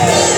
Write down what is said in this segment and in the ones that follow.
Worthy,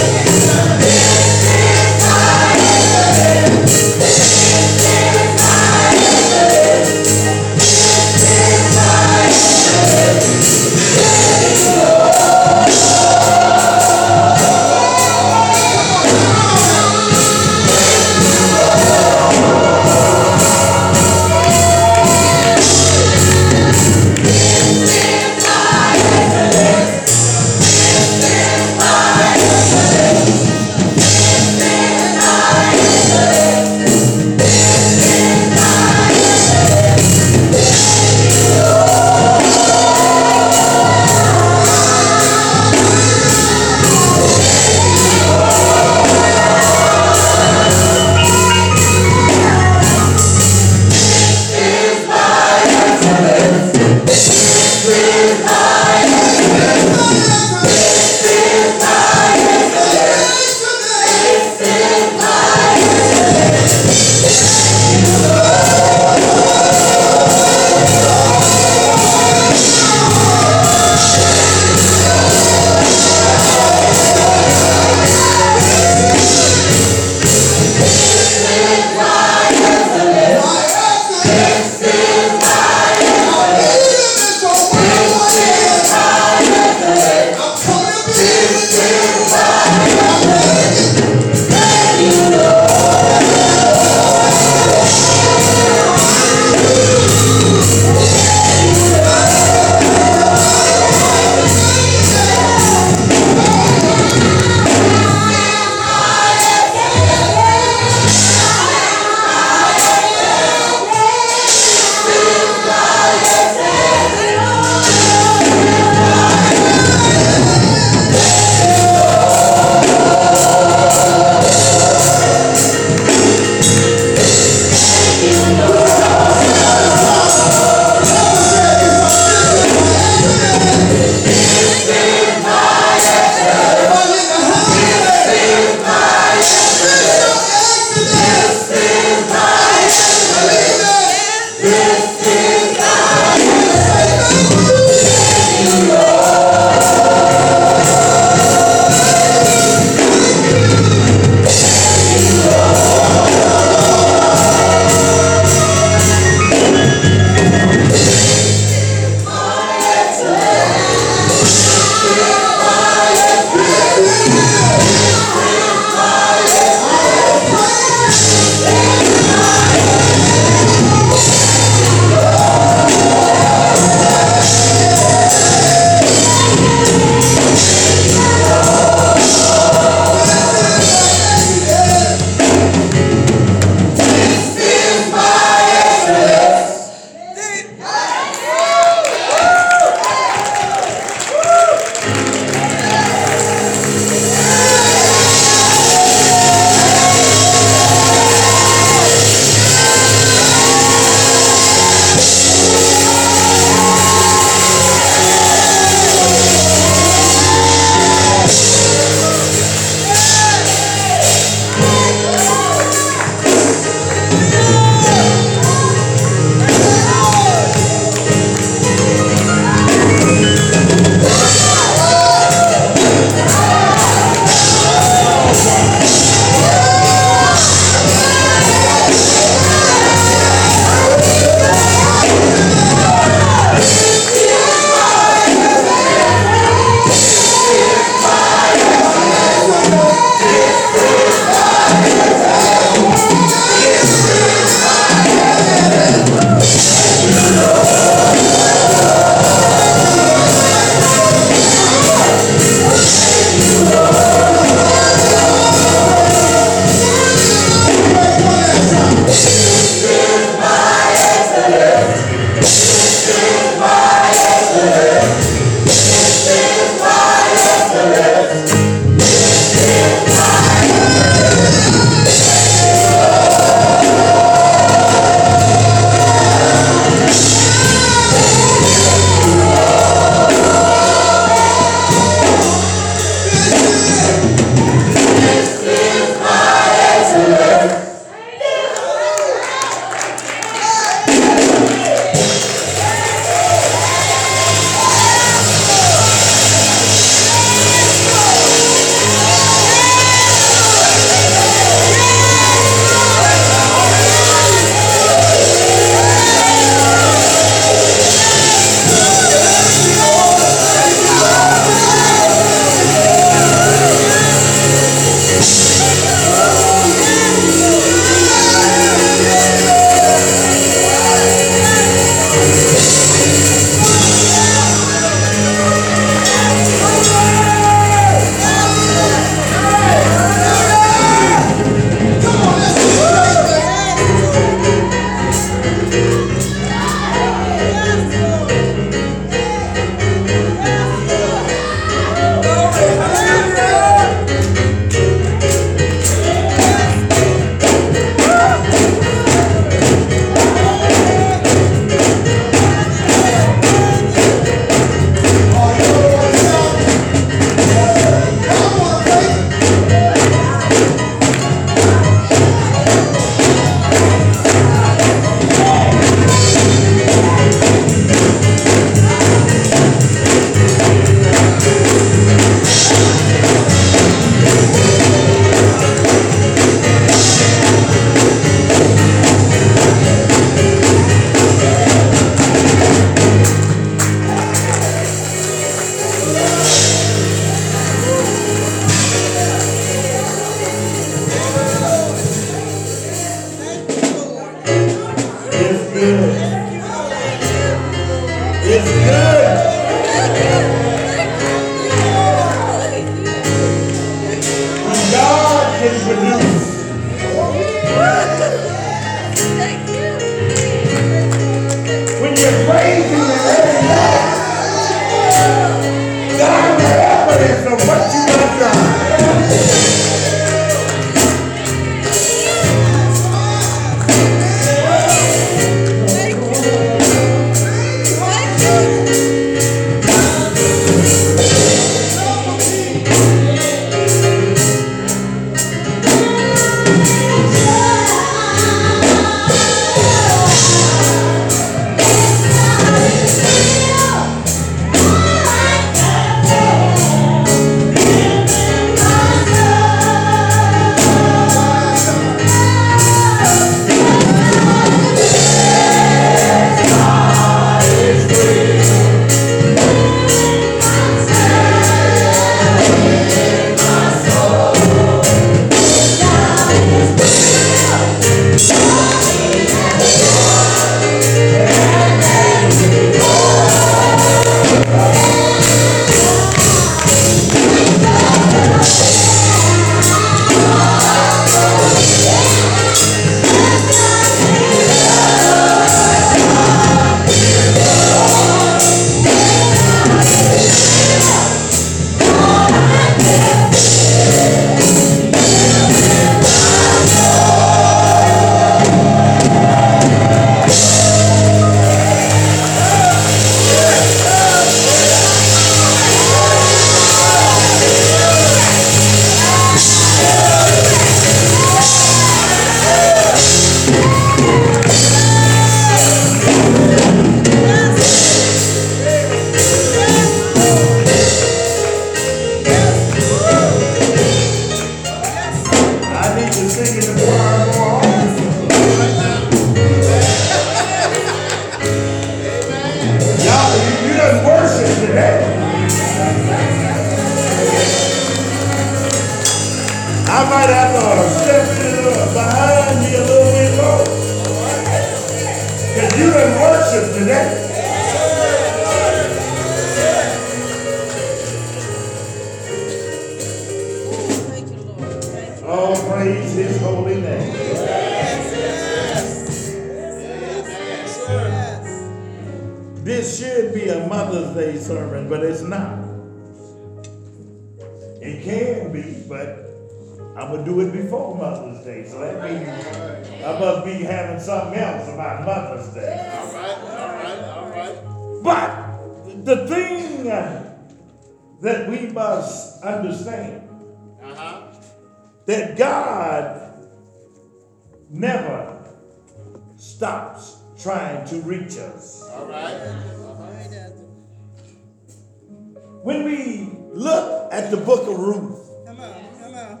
at the book of Ruth, Come on, come on.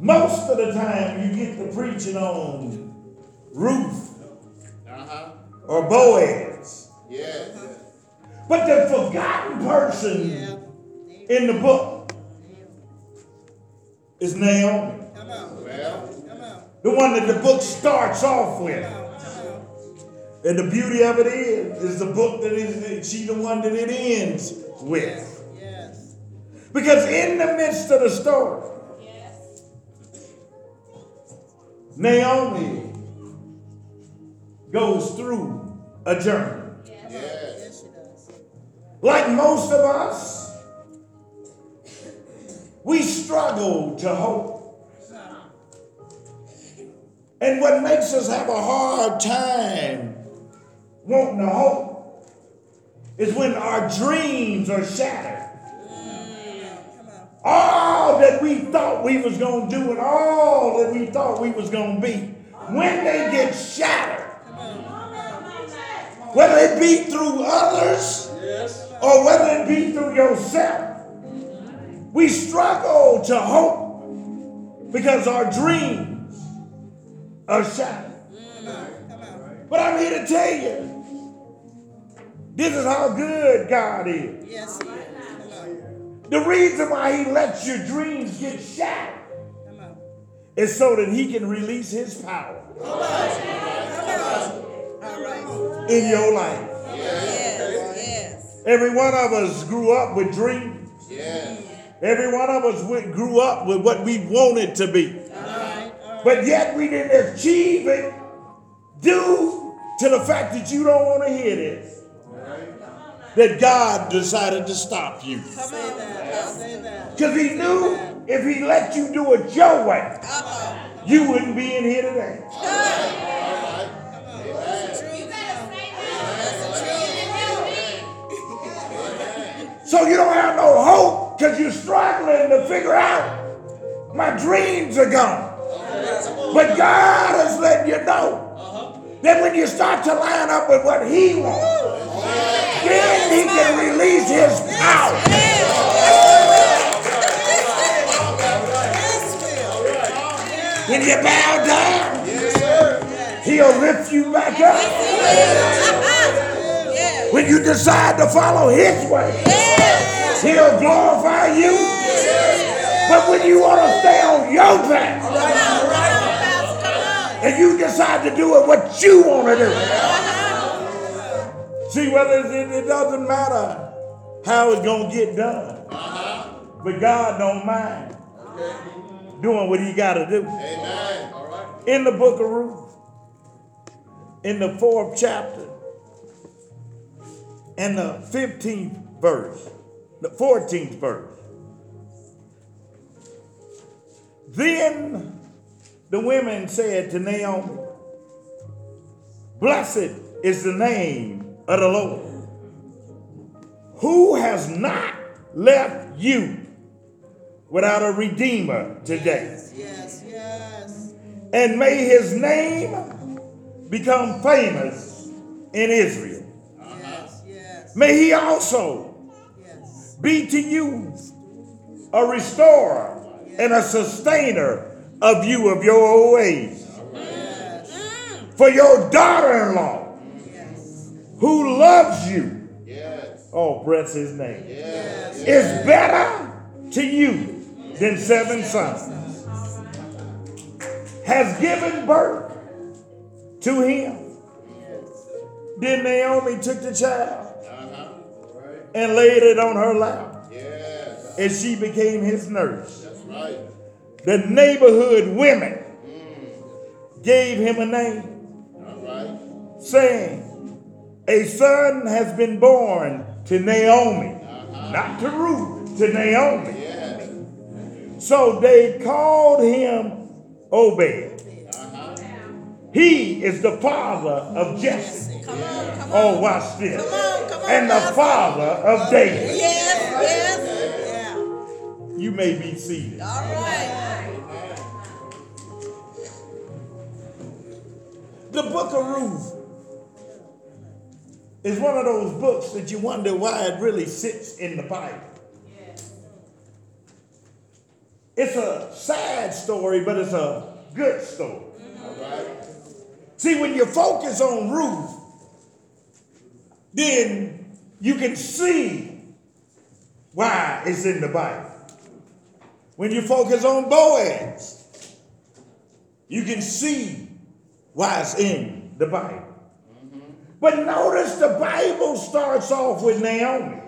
most of the time you get the preaching on Ruth Uh-huh. or Boaz. Yeah. But the forgotten person Yeah. in the book is Naomi. Come on. Well, Come on. The one that the book starts off with. Come on. Come. And the beauty of it is, is the book that is, she's the one that it ends with. Yes. Because in the midst of the story, Naomi goes through a journey. yes. Yes. Like most of us, we struggle to hope. And what makes us have a hard time wanting to hope is when our dreams are shattered. All that we thought we was going to do and all that we thought we was going to be, when they get shattered, whether it be through others or whether it be through yourself, we struggle to hope because our dreams are shattered. But I'm here to tell you, this is how good God is. Yes, he is. The reason why He lets your dreams get shattered is so that He can release His power in your life. Every one of us grew up with dreams. Every one of us grew up with what we wanted to be. But yet we didn't achieve it due to the fact that you don't want to hear this. That God decided to stop you. Say that. Say that. Because He knew if He let you do it your way, you wouldn't be in here today. That's the truth. That's the truth. So you don't have no hope because you're struggling to figure out my dreams are gone. But God is letting you know that when you start to line up with what He wants, then He can release His power. When you bow down, He'll lift you back up. When you decide to follow His way, He'll glorify you. But when you want to stay on your path and you decide to do it what you want to do, see whether it, it doesn't matter how it's gonna get done, uh-huh. but God don't mind doing what He got to do. Amen. All right. In the book of Ruth, in the fourth chapter, and the 15th verse, the 14th verse. Then the women said to Naomi, Blessed is the name of the Lord, who has not left you without a redeemer today Yes. Yes. and may his name become famous in Israel. Yes. Yes. May he also Yes. be to you a restorer and a sustainer of you of your old age. For your daughter in law, who loves you, Yes. oh, bless his name, Yes. is better to you than seven sons, has given birth to him. Then Naomi took the child Uh-huh. and laid it on her lap, Yes. and she became his nurse. That's right. The neighborhood women gave him a name, right. saying, A son has been born to Naomi, Uh-huh. not to Ruth, to Naomi. Yes. So they called him Obed. Uh-huh. He is the father of Jesse. Come on, come on. Oh, watch this. Come on, come on. And the Pastor. father of David. Yes, yes. Yeah. You may be seated. All right. The book of Ruth is one of those books that you wonder why it really sits in the Bible. It's a sad story, but it's a good story. See, when you focus on Ruth, then you can see why it's in the Bible. When you focus on Boaz, you can see why it's in the Bible. But notice the Bible starts off with Naomi.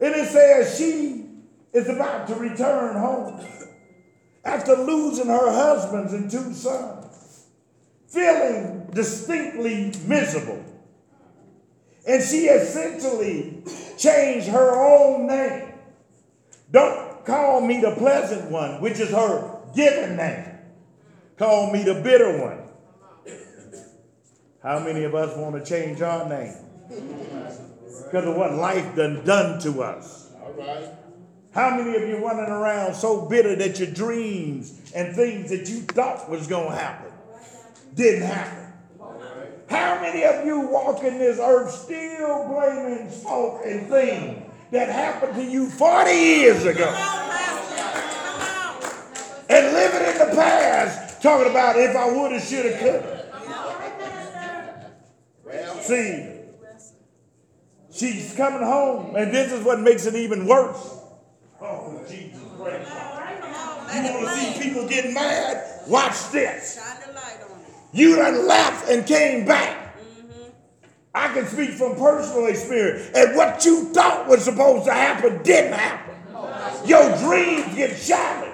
And it says she is about to return home after losing her husbands and two sons, feeling distinctly miserable. And she essentially changed her own name. Don't call me the pleasant one, which is her given name. Call me the bitter one. How many of us want to change our name? Because of what life done done to us. All right. How many of you running around so bitter that your dreams and things that you thought was going to happen didn't happen? How many of you walking this earth still blaming folk and things that happened to you 40 years ago Come on, Come on. and living in the past talking about if I would have, should have, could have? See, she's coming home, and this is what makes it even worse. Oh, Jesus Christ. You want to see people get mad? Watch this. You done left and came back. I can speak from personal experience. And what you thought was supposed to happen didn't happen. Your dreams get shattered.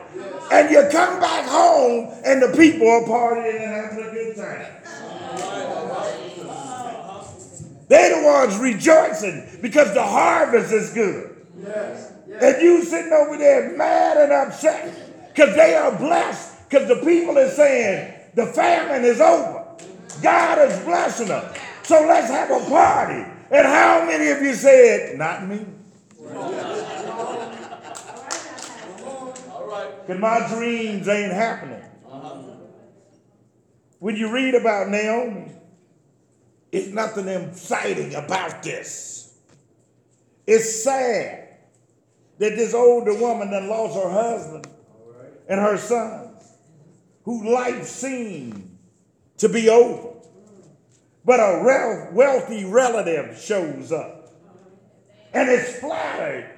And you come back home and the people are partying and having a good time. They're the ones rejoicing because the harvest is good. Yes. And you sitting over there mad and upset because they are blessed because the people are saying the famine is over. God is blessing us. So let's have a party. And how many of you said, not me? Because my dreams ain't happening. Uh-huh. When you read about Naomi, it's nothing exciting about this. It's sad that this older woman done lost her husband and her sons, whose life seemed to be over. But a wealthy relative shows up and is flattered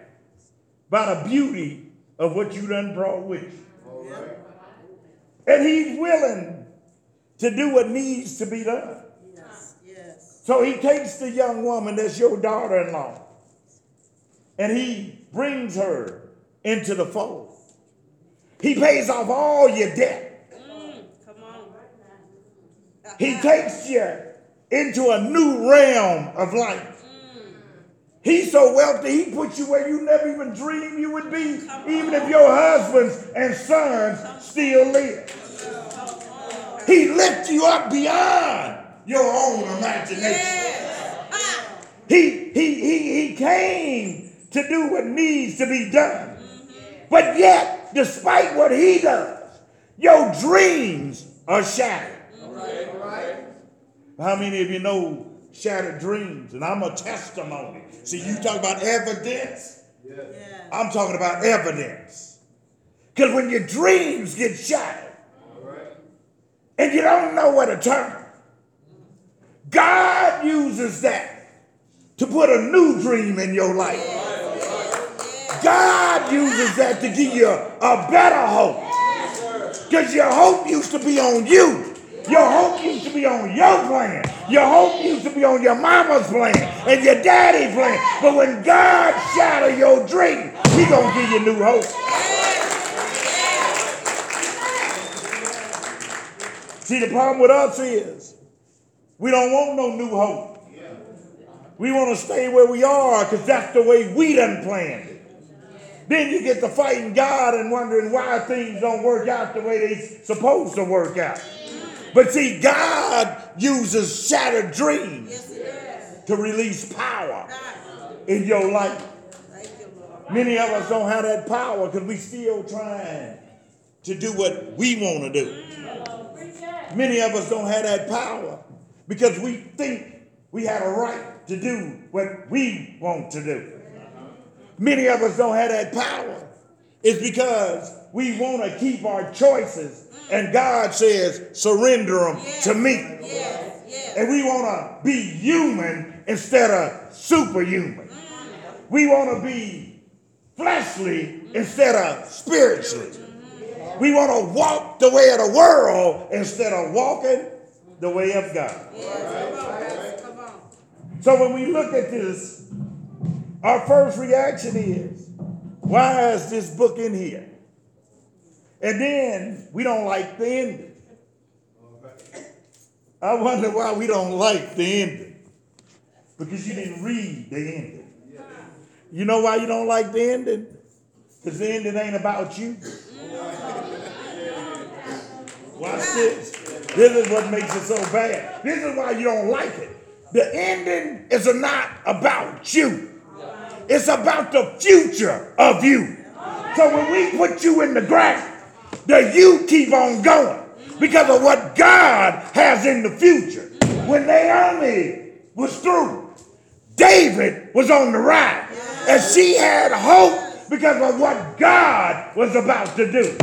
by the beauty of what you done brought with you. And he's willing to do what needs to be done. So he takes the young woman that's your daughter in law and he brings her into the fold. He pays off all your debt. Mm, come on. He takes you into a new realm of life. He's so wealthy, he puts you where you never even dreamed you would be, even if your husbands and sons still live. He lifts you up beyond your own imagination. Yes. He, he, he, he came to do what needs to be done. Mm-hmm. But yet, despite what he does, your dreams are shattered. How many of you know shattered dreams? And I'm a testimony. See, you talk about evidence. I'm talking about evidence. Because when your dreams get shattered and you don't know where to turn, God uses that to put a new dream in your life. God uses that to give you a better hope. Because your hope used to be on you. Your hope used to be on your plan. Your hope used to be on your mama's plan and your daddy's plan. But when God shatter your dream, he gonna give you new hope. See, the problem with us is we don't want no new hope. We want to stay where we are because that's the way we done planned it. Then you get to fighting God and wondering why things don't work out the way they supposed to work out. But see, God uses shattered dreams to release power in your life. Many of us don't have that power because we're still trying to do what we want to do. Many of us don't have that power because we think we have a right to do what we want to do. Many of us don't have that power. It's because we want to keep our choices and God says, surrender them to me. Yes, yes. And we want to be human instead of superhuman. We want to be fleshly instead of spiritually. We want to walk the way of the world instead of walking the way of God. Yes, come on, Pastor, come on. So when we look at this, our first reaction is, why is this book in here? And then we don't like the ending. I wonder why we don't like the ending. Because you didn't read the ending. You know why you don't like the ending? Because the ending ain't about you. Watch this. This is what makes it so bad. This is why you don't like it. The ending is not about you. It's about the future of you. So when we put you in the ground, the you keep on going because of what God has in the future. When Naomi was through, David was on the rise, and she had hope because of what God was about to do.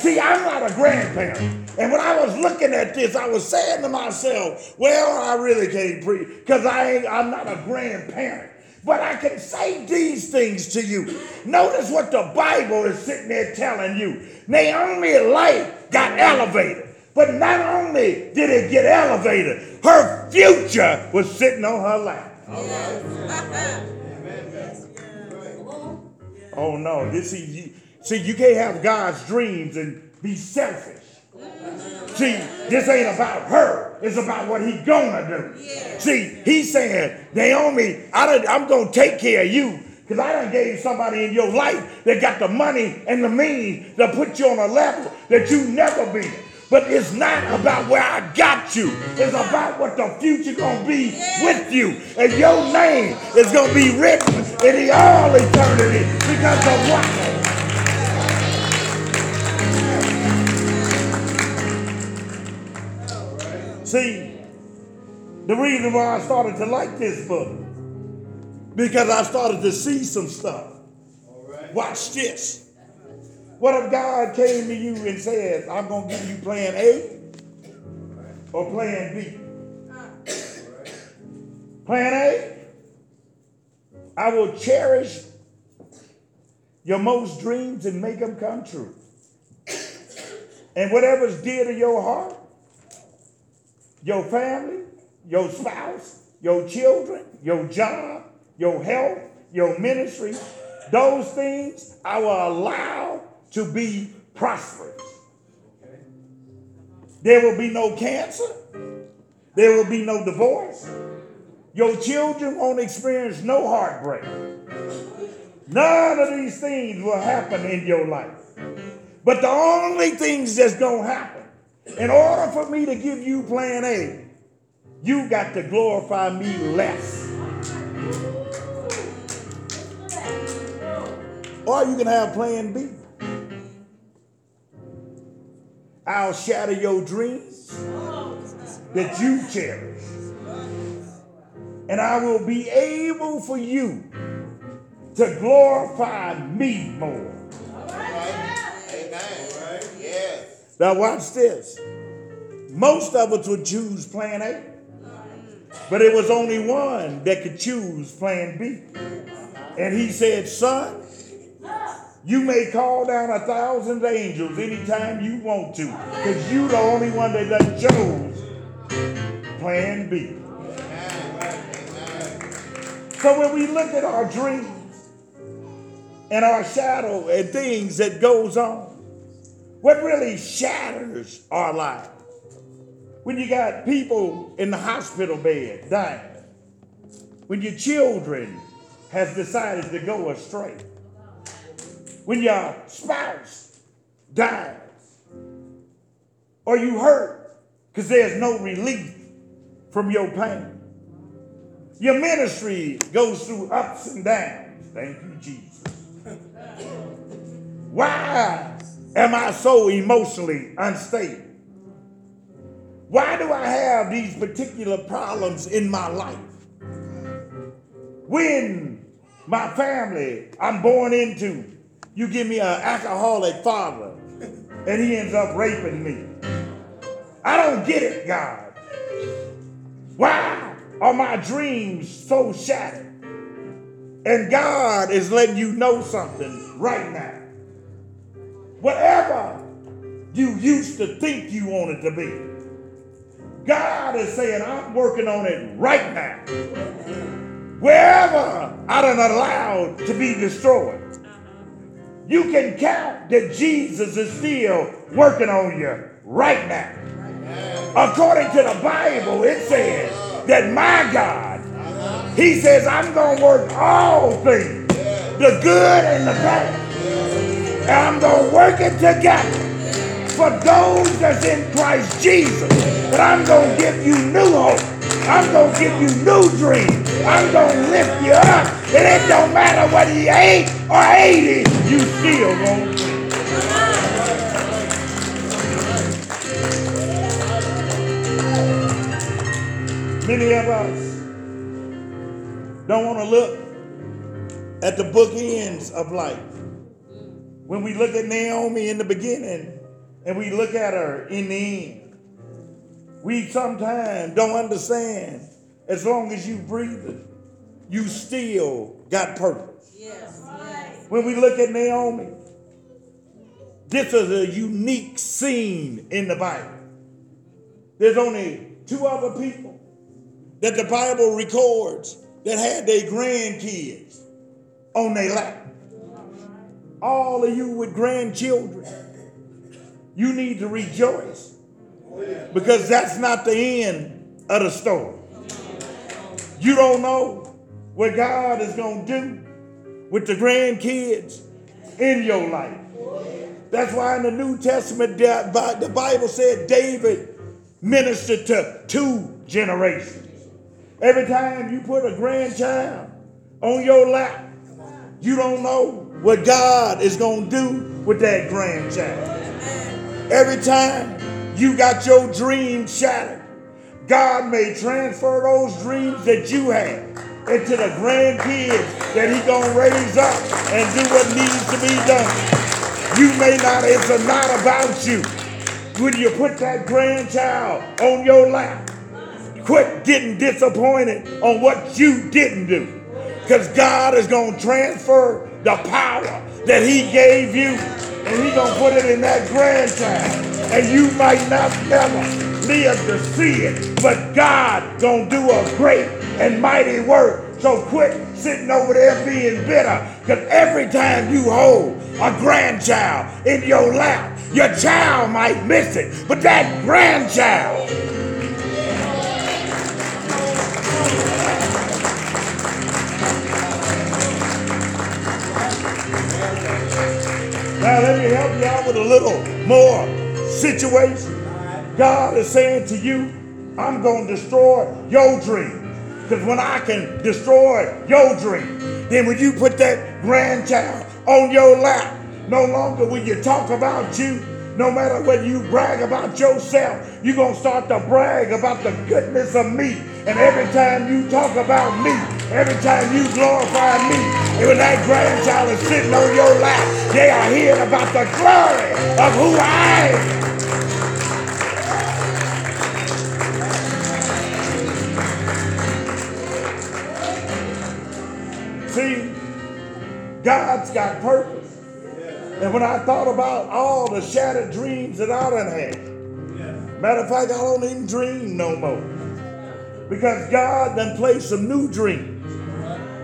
See, I'm not a grandparent. And when I was looking at this, I was saying to myself, well, I really can't preach because I ain't, I'm not a grandparent. But I can say these things to you. Notice what the Bible is sitting there telling you. Naomi's life got elevated. But not only did it get elevated, her future was sitting on her lap. Oh no, this is you, see you can't have God's dreams and be selfish. See, this ain't about her. It's about what he gonna do. See, he's saying, Naomi, I done, I'm gonna take care of you. Because I done gave somebody in your life that got the money and the means to put you on a level that you never been. But it's not about where I got you. It's about what the future gonna be with you. And your name is gonna be written in the all eternity because of what? See, the reason why I started to like this book, because I started to see some stuff. Watch this. What if God came to you and said, I'm going to give you plan A or plan B? Plan A, I will cherish your most dreams and make them come true. And whatever's dear to your heart, your family, your spouse, your children, your job, your health, your ministry, those things I will allow to be prosperous. There will be no cancer. There will be no divorce. Your children won't experience no heartbreak. None of these things will happen in your life. But the only things that's going to happen, in order for me to give you plan A, you got to glorify me less. Or you can have plan B. I'll shatter your dreams that you cherish. And I will be able for you to glorify me more. Amen. Yes. Now, watch this. Most of us would choose plan A, but it was only one that could choose plan B. And he said, Son, You may call down a thousand angels anytime you want to, because you're the only one that done chose plan B. So when we look at our dreams and our shadow and things that goes on, what really shatters our lives? When you got people in the hospital bed dying, when your children has decided to go astray, when your spouse dies, or you hurt because there's no relief from your pain. Your ministry goes through ups and downs. Thank you, Jesus. Why am I so emotionally unstable? Why do I have these particular problems in my life? When my family I'm born into, you give me an alcoholic father and he ends up raping me. I don't get it, God. Why are my dreams so shattered? And God is letting you know something right now. Whatever you used to think you wanted to be, God is saying, I'm working on it right now. Wherever I don't allow to be destroyed, you can count that Jesus is still working on you right now. According to the Bible, it says that my God, He says, I'm going to work all things, the good and the bad I'm going to work it together for those that's in Christ Jesus. But I'm going to give you new hope. I'm going to give you new dreams. I'm going to lift you up. And it don't matter whether you 8 or 80, you still going to Many of us don't want to look at the bookends of life. When we look at Naomi in the beginning and we look at her in the end, we sometimes don't understand as long as you breathe, you still got purpose. Yes. Yes. When we look at Naomi, this is a unique scene in the Bible. There's only two other people that the Bible records that had their grandkids on their lap all of you with grandchildren, you need to rejoice because that's not the end of the story. You don't know what God is going to do with the grandkids in your life. That's why in the New Testament, the Bible said David ministered to two generations. Every time you put a grandchild on your lap, you don't know what God is going to do with that grandchild. Every time you got your dreams shattered, God may transfer those dreams that you had into the grandkids that he going to raise up and do what needs to be done. You may not, it's not about you. When you put that grandchild on your lap, quit getting disappointed on what you didn't do. Because God is going to transfer the power that he gave you and he gonna put it in that grandchild and you might not never live to see it but god gonna do a great and mighty work. So quit sitting over there being bitter because every time you hold a grandchild in your lap your child might miss it. But that grandchild Now let me help you out with a little more situation. God is saying to you, I'm going to destroy your dream. Because when I can destroy your dream, then when you put that grandchild on your lap, no longer will you talk about you, no matter whether you brag about yourself, you're going to start to brag about the goodness of me. And every time you talk about me, every time you glorify me, and when that grandchild is sitting on your lap, they are hearing about the glory of who I am. See, God's got purpose. And when I thought about all the shattered dreams that I done had, matter of fact, I don't even dream no more. Because God done placed some new dreams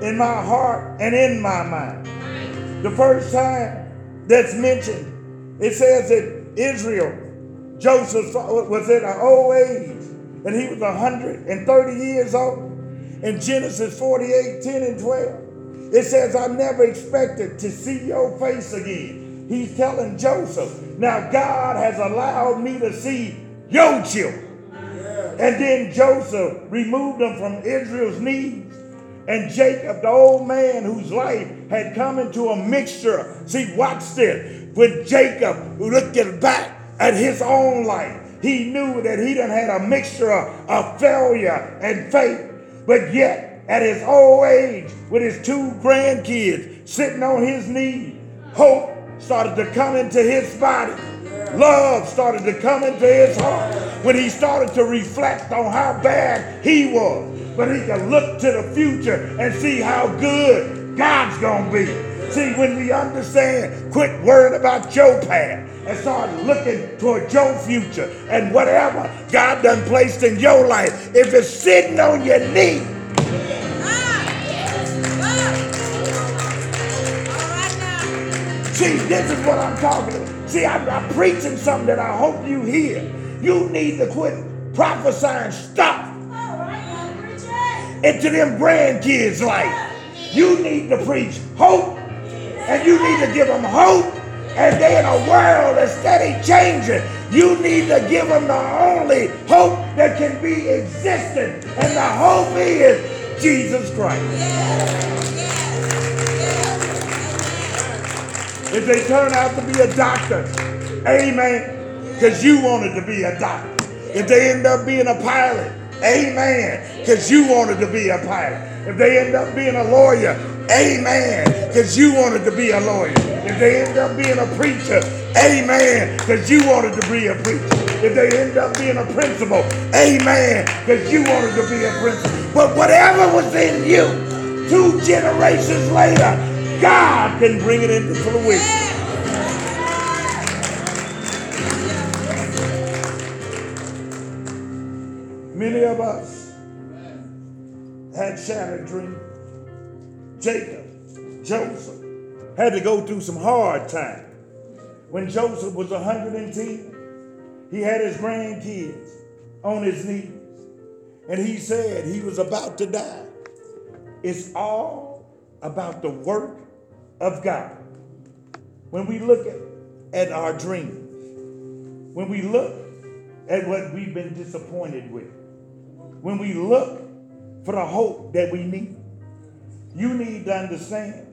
in my heart and in my mind. The first time that's mentioned, it says that Israel, Joseph was in an old age, and he was 130 years old. In Genesis 48, 10 and 12, it says, I never expected to see your face again. He's telling Joseph, now God has allowed me to see your children. And then Joseph removed them from Israel's knees. And Jacob, the old man whose life had come into a mixture. See, watch this. When Jacob looked back at his own life, he knew that he done had a mixture of, failure and faith. But yet, at his old age, with his two grandkids sitting on his knee, hope started to come into his body. Love started to come into his heart when he started to reflect on how bad he was. But he could look to the future and see how good God's going to be. See, when we understand, quit worrying about your past and start looking toward your future and whatever God done placed in your life, if it's sitting on your knee, See, this is what I'm talking about. See, I'm, I'm, preaching something that I hope you hear. You need to quit prophesying stuff into them grandkids' life. You need to preach hope, and you need to give them hope. And they in a world that's steady changing. You need to give them the only hope that can be existent. And the hope is Jesus Christ. If they turn out to be a doctor, amen, because you wanted to be a doctor. If they end up being a pilot, amen, because you wanted to be a pilot. If they end up being a lawyer, amen, because you wanted to be a lawyer. If they end up being a preacher, amen, because you wanted to be a preacher. If they end up being a principal, amen, because you wanted to be a principal. But whatever was in you, two generations later, God can bring it into fruition. Many of us had shattered dreams. Jacob, Joseph had to go through some hard times. When Joseph was 110, he had his grandkids on his knees. And he said he was about to die. It's all about the work of God. When we look at, at our dreams, when we look at what we've been disappointed with, when we look for the hope that we need, you need to understand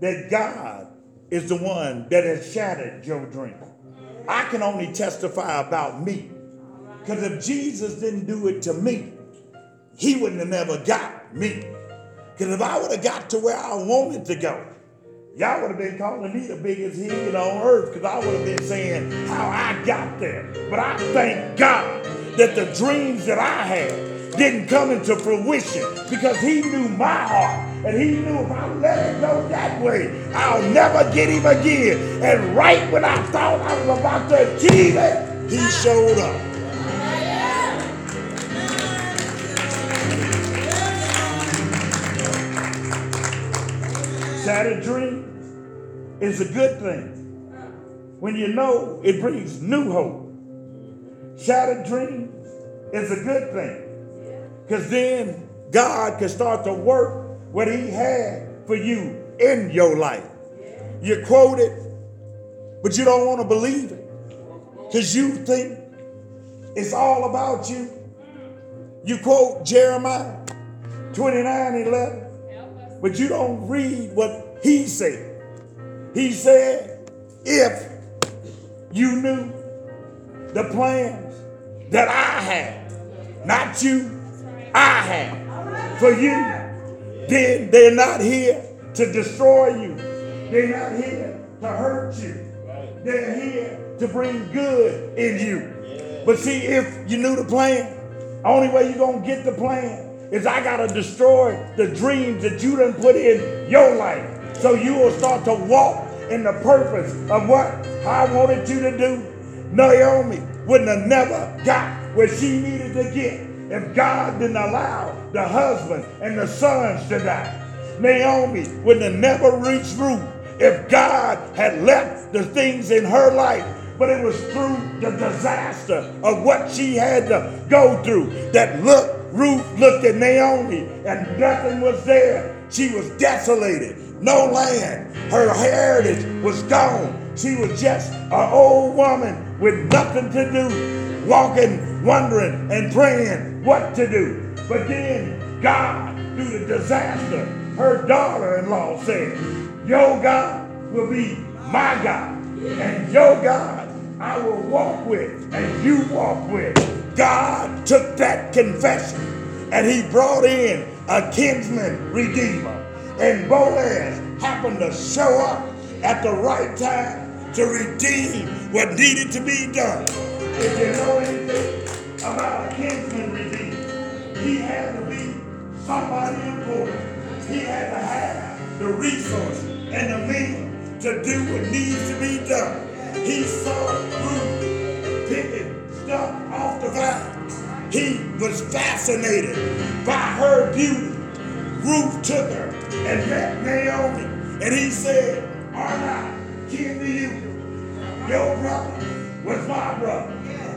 that God is the one that has shattered your dream. I can only testify about me. Because if Jesus didn't do it to me, he wouldn't have never got me. Because if I would have got to where I wanted to go, Y'all would have been calling me the biggest heathen on earth because I would have been saying how I got there. But I thank God that the dreams that I had didn't come into fruition because he knew my heart. And he knew if I let it go that way, I'll never get him again. And right when I thought I was about to achieve it, he showed up. Shattered dream is a good thing. When you know it brings new hope. Shattered dreams is a good thing. Because then God can start to work what He had for you in your life. You quote it, but you don't want to believe it. Because you think it's all about you. You quote Jeremiah 29 11, but you don't read what he said. He said, if you knew the plans that I have, not you, I have for you, then they're not here to destroy you. They're not here to hurt you. They're here to bring good in you. But see, if you knew the plan, only way you're going to get the plan is I got to destroy the dreams that you done put in your life. So you will start to walk in the purpose of what I wanted you to do, Naomi wouldn't have never got where she needed to get if God didn't allow the husband and the sons to die. Naomi wouldn't have never reached Ruth if God had left the things in her life but it was through the disaster of what she had to go through that look Ruth looked at Naomi and nothing was there. She was desolated, no land. Her heritage was gone. She was just an old woman with nothing to do, walking, wondering, and praying what to do. But then God, through the disaster, her daughter-in-law said, Your God will be my God, and your God I will walk with, and you walk with. God took that confession and he brought in a kinsman redeemer. And Boaz happened to show up at the right time to redeem what needed to be done. If you know anything about a kinsman redeemer, he had to be somebody important. He had to have the resources and the means to do what needs to be done. He saw Ruth picking stuff off the vine. He was fascinated by her beauty. Ruth took her and met Naomi, and he said, Aren't I kin to you? Your brother was my brother,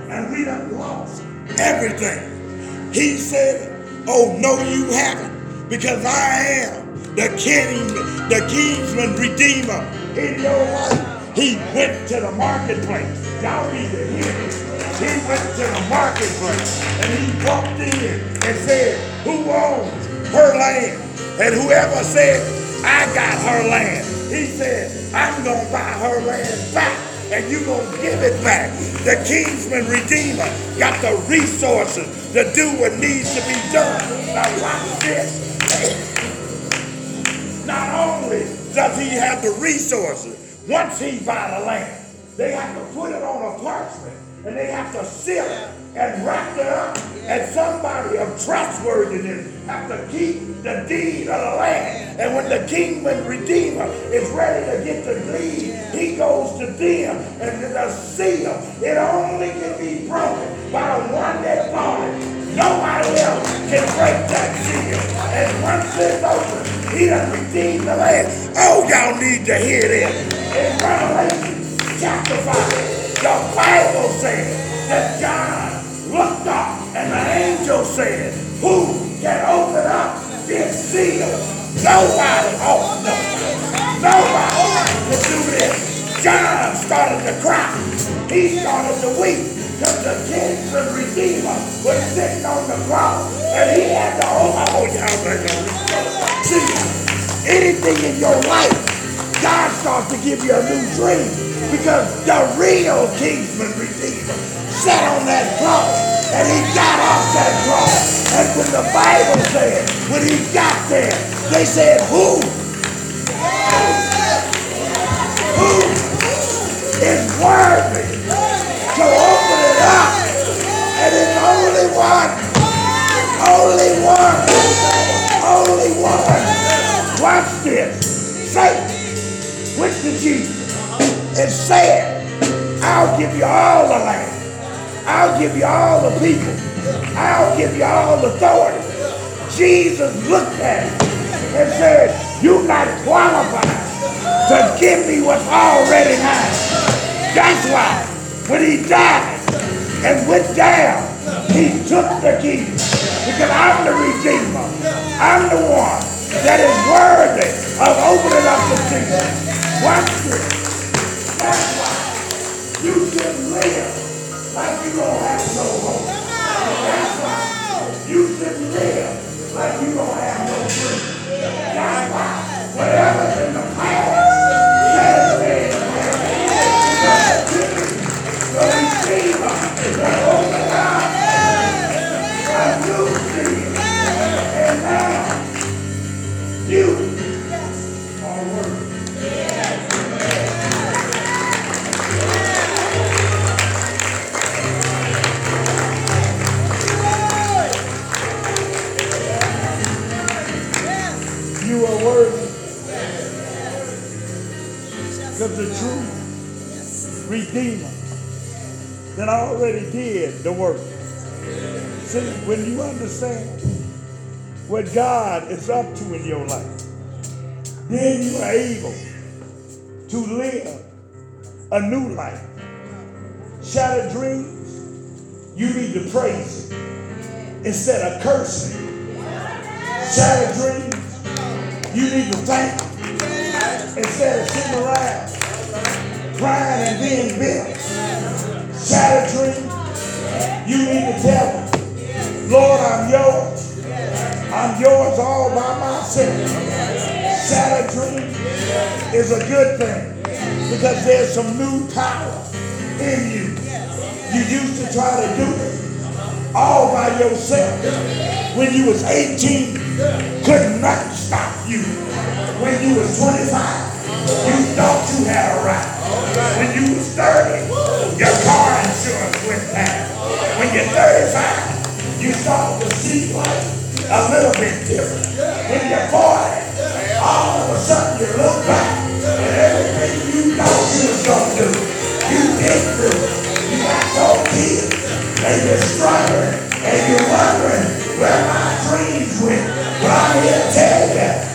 and we done lost everything. He said, Oh, no, you haven't, because I am the king, the kinsman redeemer in your life. He went to the marketplace. Y'all need to hear this. He went to the marketplace and he walked in and said, Who owns her land? And whoever said, I got her land, he said, I'm going to buy her land back and you're going to give it back. The Kinsman Redeemer got the resources to do what needs to be done. Now watch this. Not only does he have the resources, once he buy the land, they have to put it on a parchment and they have to seal it and wrap it up. And somebody of trustworthiness have to keep the deed of the land. And when the kingdom redeemer is ready to get the deed, he goes to them and the seal. It only can be broken by the one that bought it. Nobody else can break that seal. And once it's open, he done redeemed the land. Oh, y'all need to hear this. In Revelation chapter 5, the Bible says that John looked up and the angel said, Who can open up this seal? Nobody. Oh, no. Nobody can do this. John started to cry. He started to weep because the King kinsman redeemer was sitting on the cross and he had to hold oh better see anything in your life God starts to give you a new dream because the real kinsman redeemer sat on that cross and he got off that cross and when the Bible said when he got there they said who? Who is worthy to And it's only one, only one, only one. Watch this. Satan went to Jesus and said, I'll give you all the land. I'll give you all the people. I'll give you all the authority. Jesus looked at him and said, you're not qualified to give me what's already mine. That's why when he died and went down, he took the key. Because I'm the Redeemer. I'm the one that is worthy of opening up the kingdom. Watch this. That's why you should live like you don't have no hope. That's why you should live like you don't have God is up to in your life, then you are able to live a new life. Shattered dreams, you need to praise it instead of cursing. Shattered dreams, you need to thank it instead of sitting around crying and being bitter. Shattered dreams, you need to tell them, Lord, I'm yours. I'm yours all by myself. Shattered dream is a good thing because there's some new power in you. You used to try to do it all by yourself. When you was 18, could not stop you. When you was 25, you thought you had a right. When you was 30, your car insurance went down. When you're 35, you start to see light a little bit different. When you're 40, all of a sudden you look back and everything you thought you was going to do, you didn't do. You got your kids and you're struggling and you're wondering where my dreams went. But I'm here to tell you,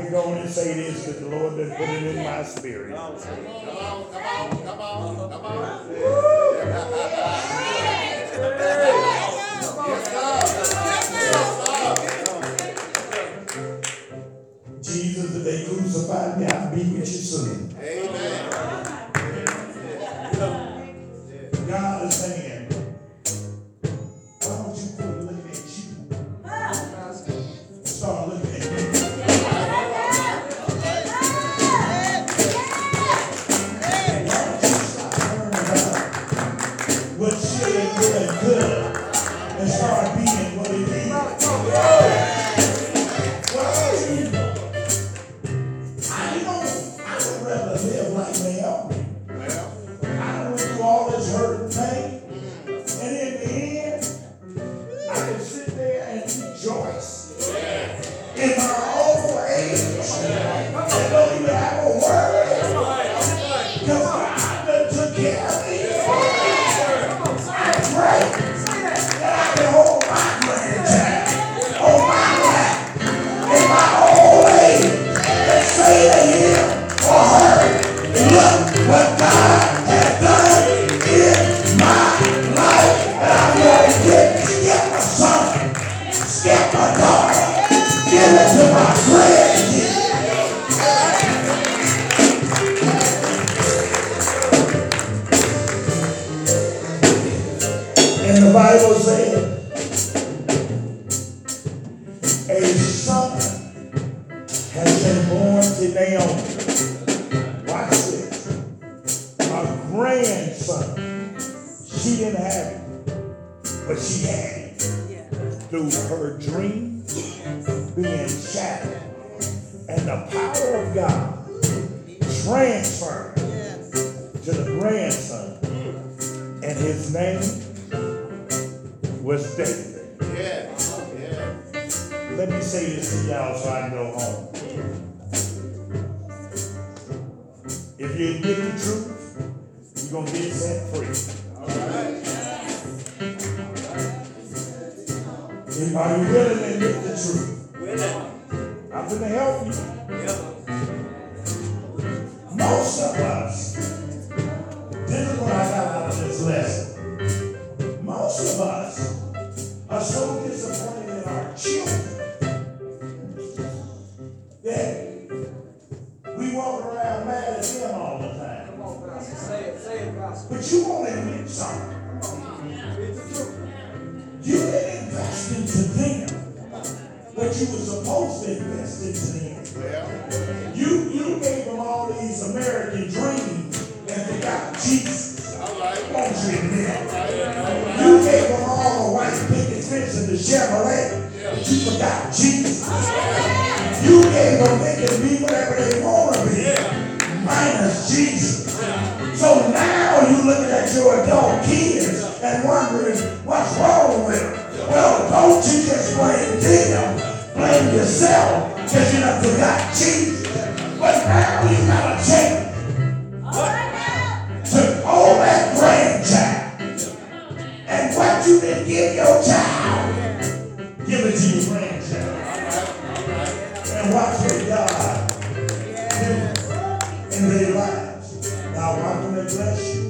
can go and say this that the Lord has put it in my spirit. Come on, come on, come on, Jesus, if they crucify me, I'll be with you soon. have it, but she had it through her dream being shattered and the power of God transferred to the grandson, and his name was David. Yeah. Yeah. Let me say this to y'all so I go home. If you get the truth, you're going to be Are you willing to admit the truth? I'm going to help you. God yes. in their lives. Now I want to bless you.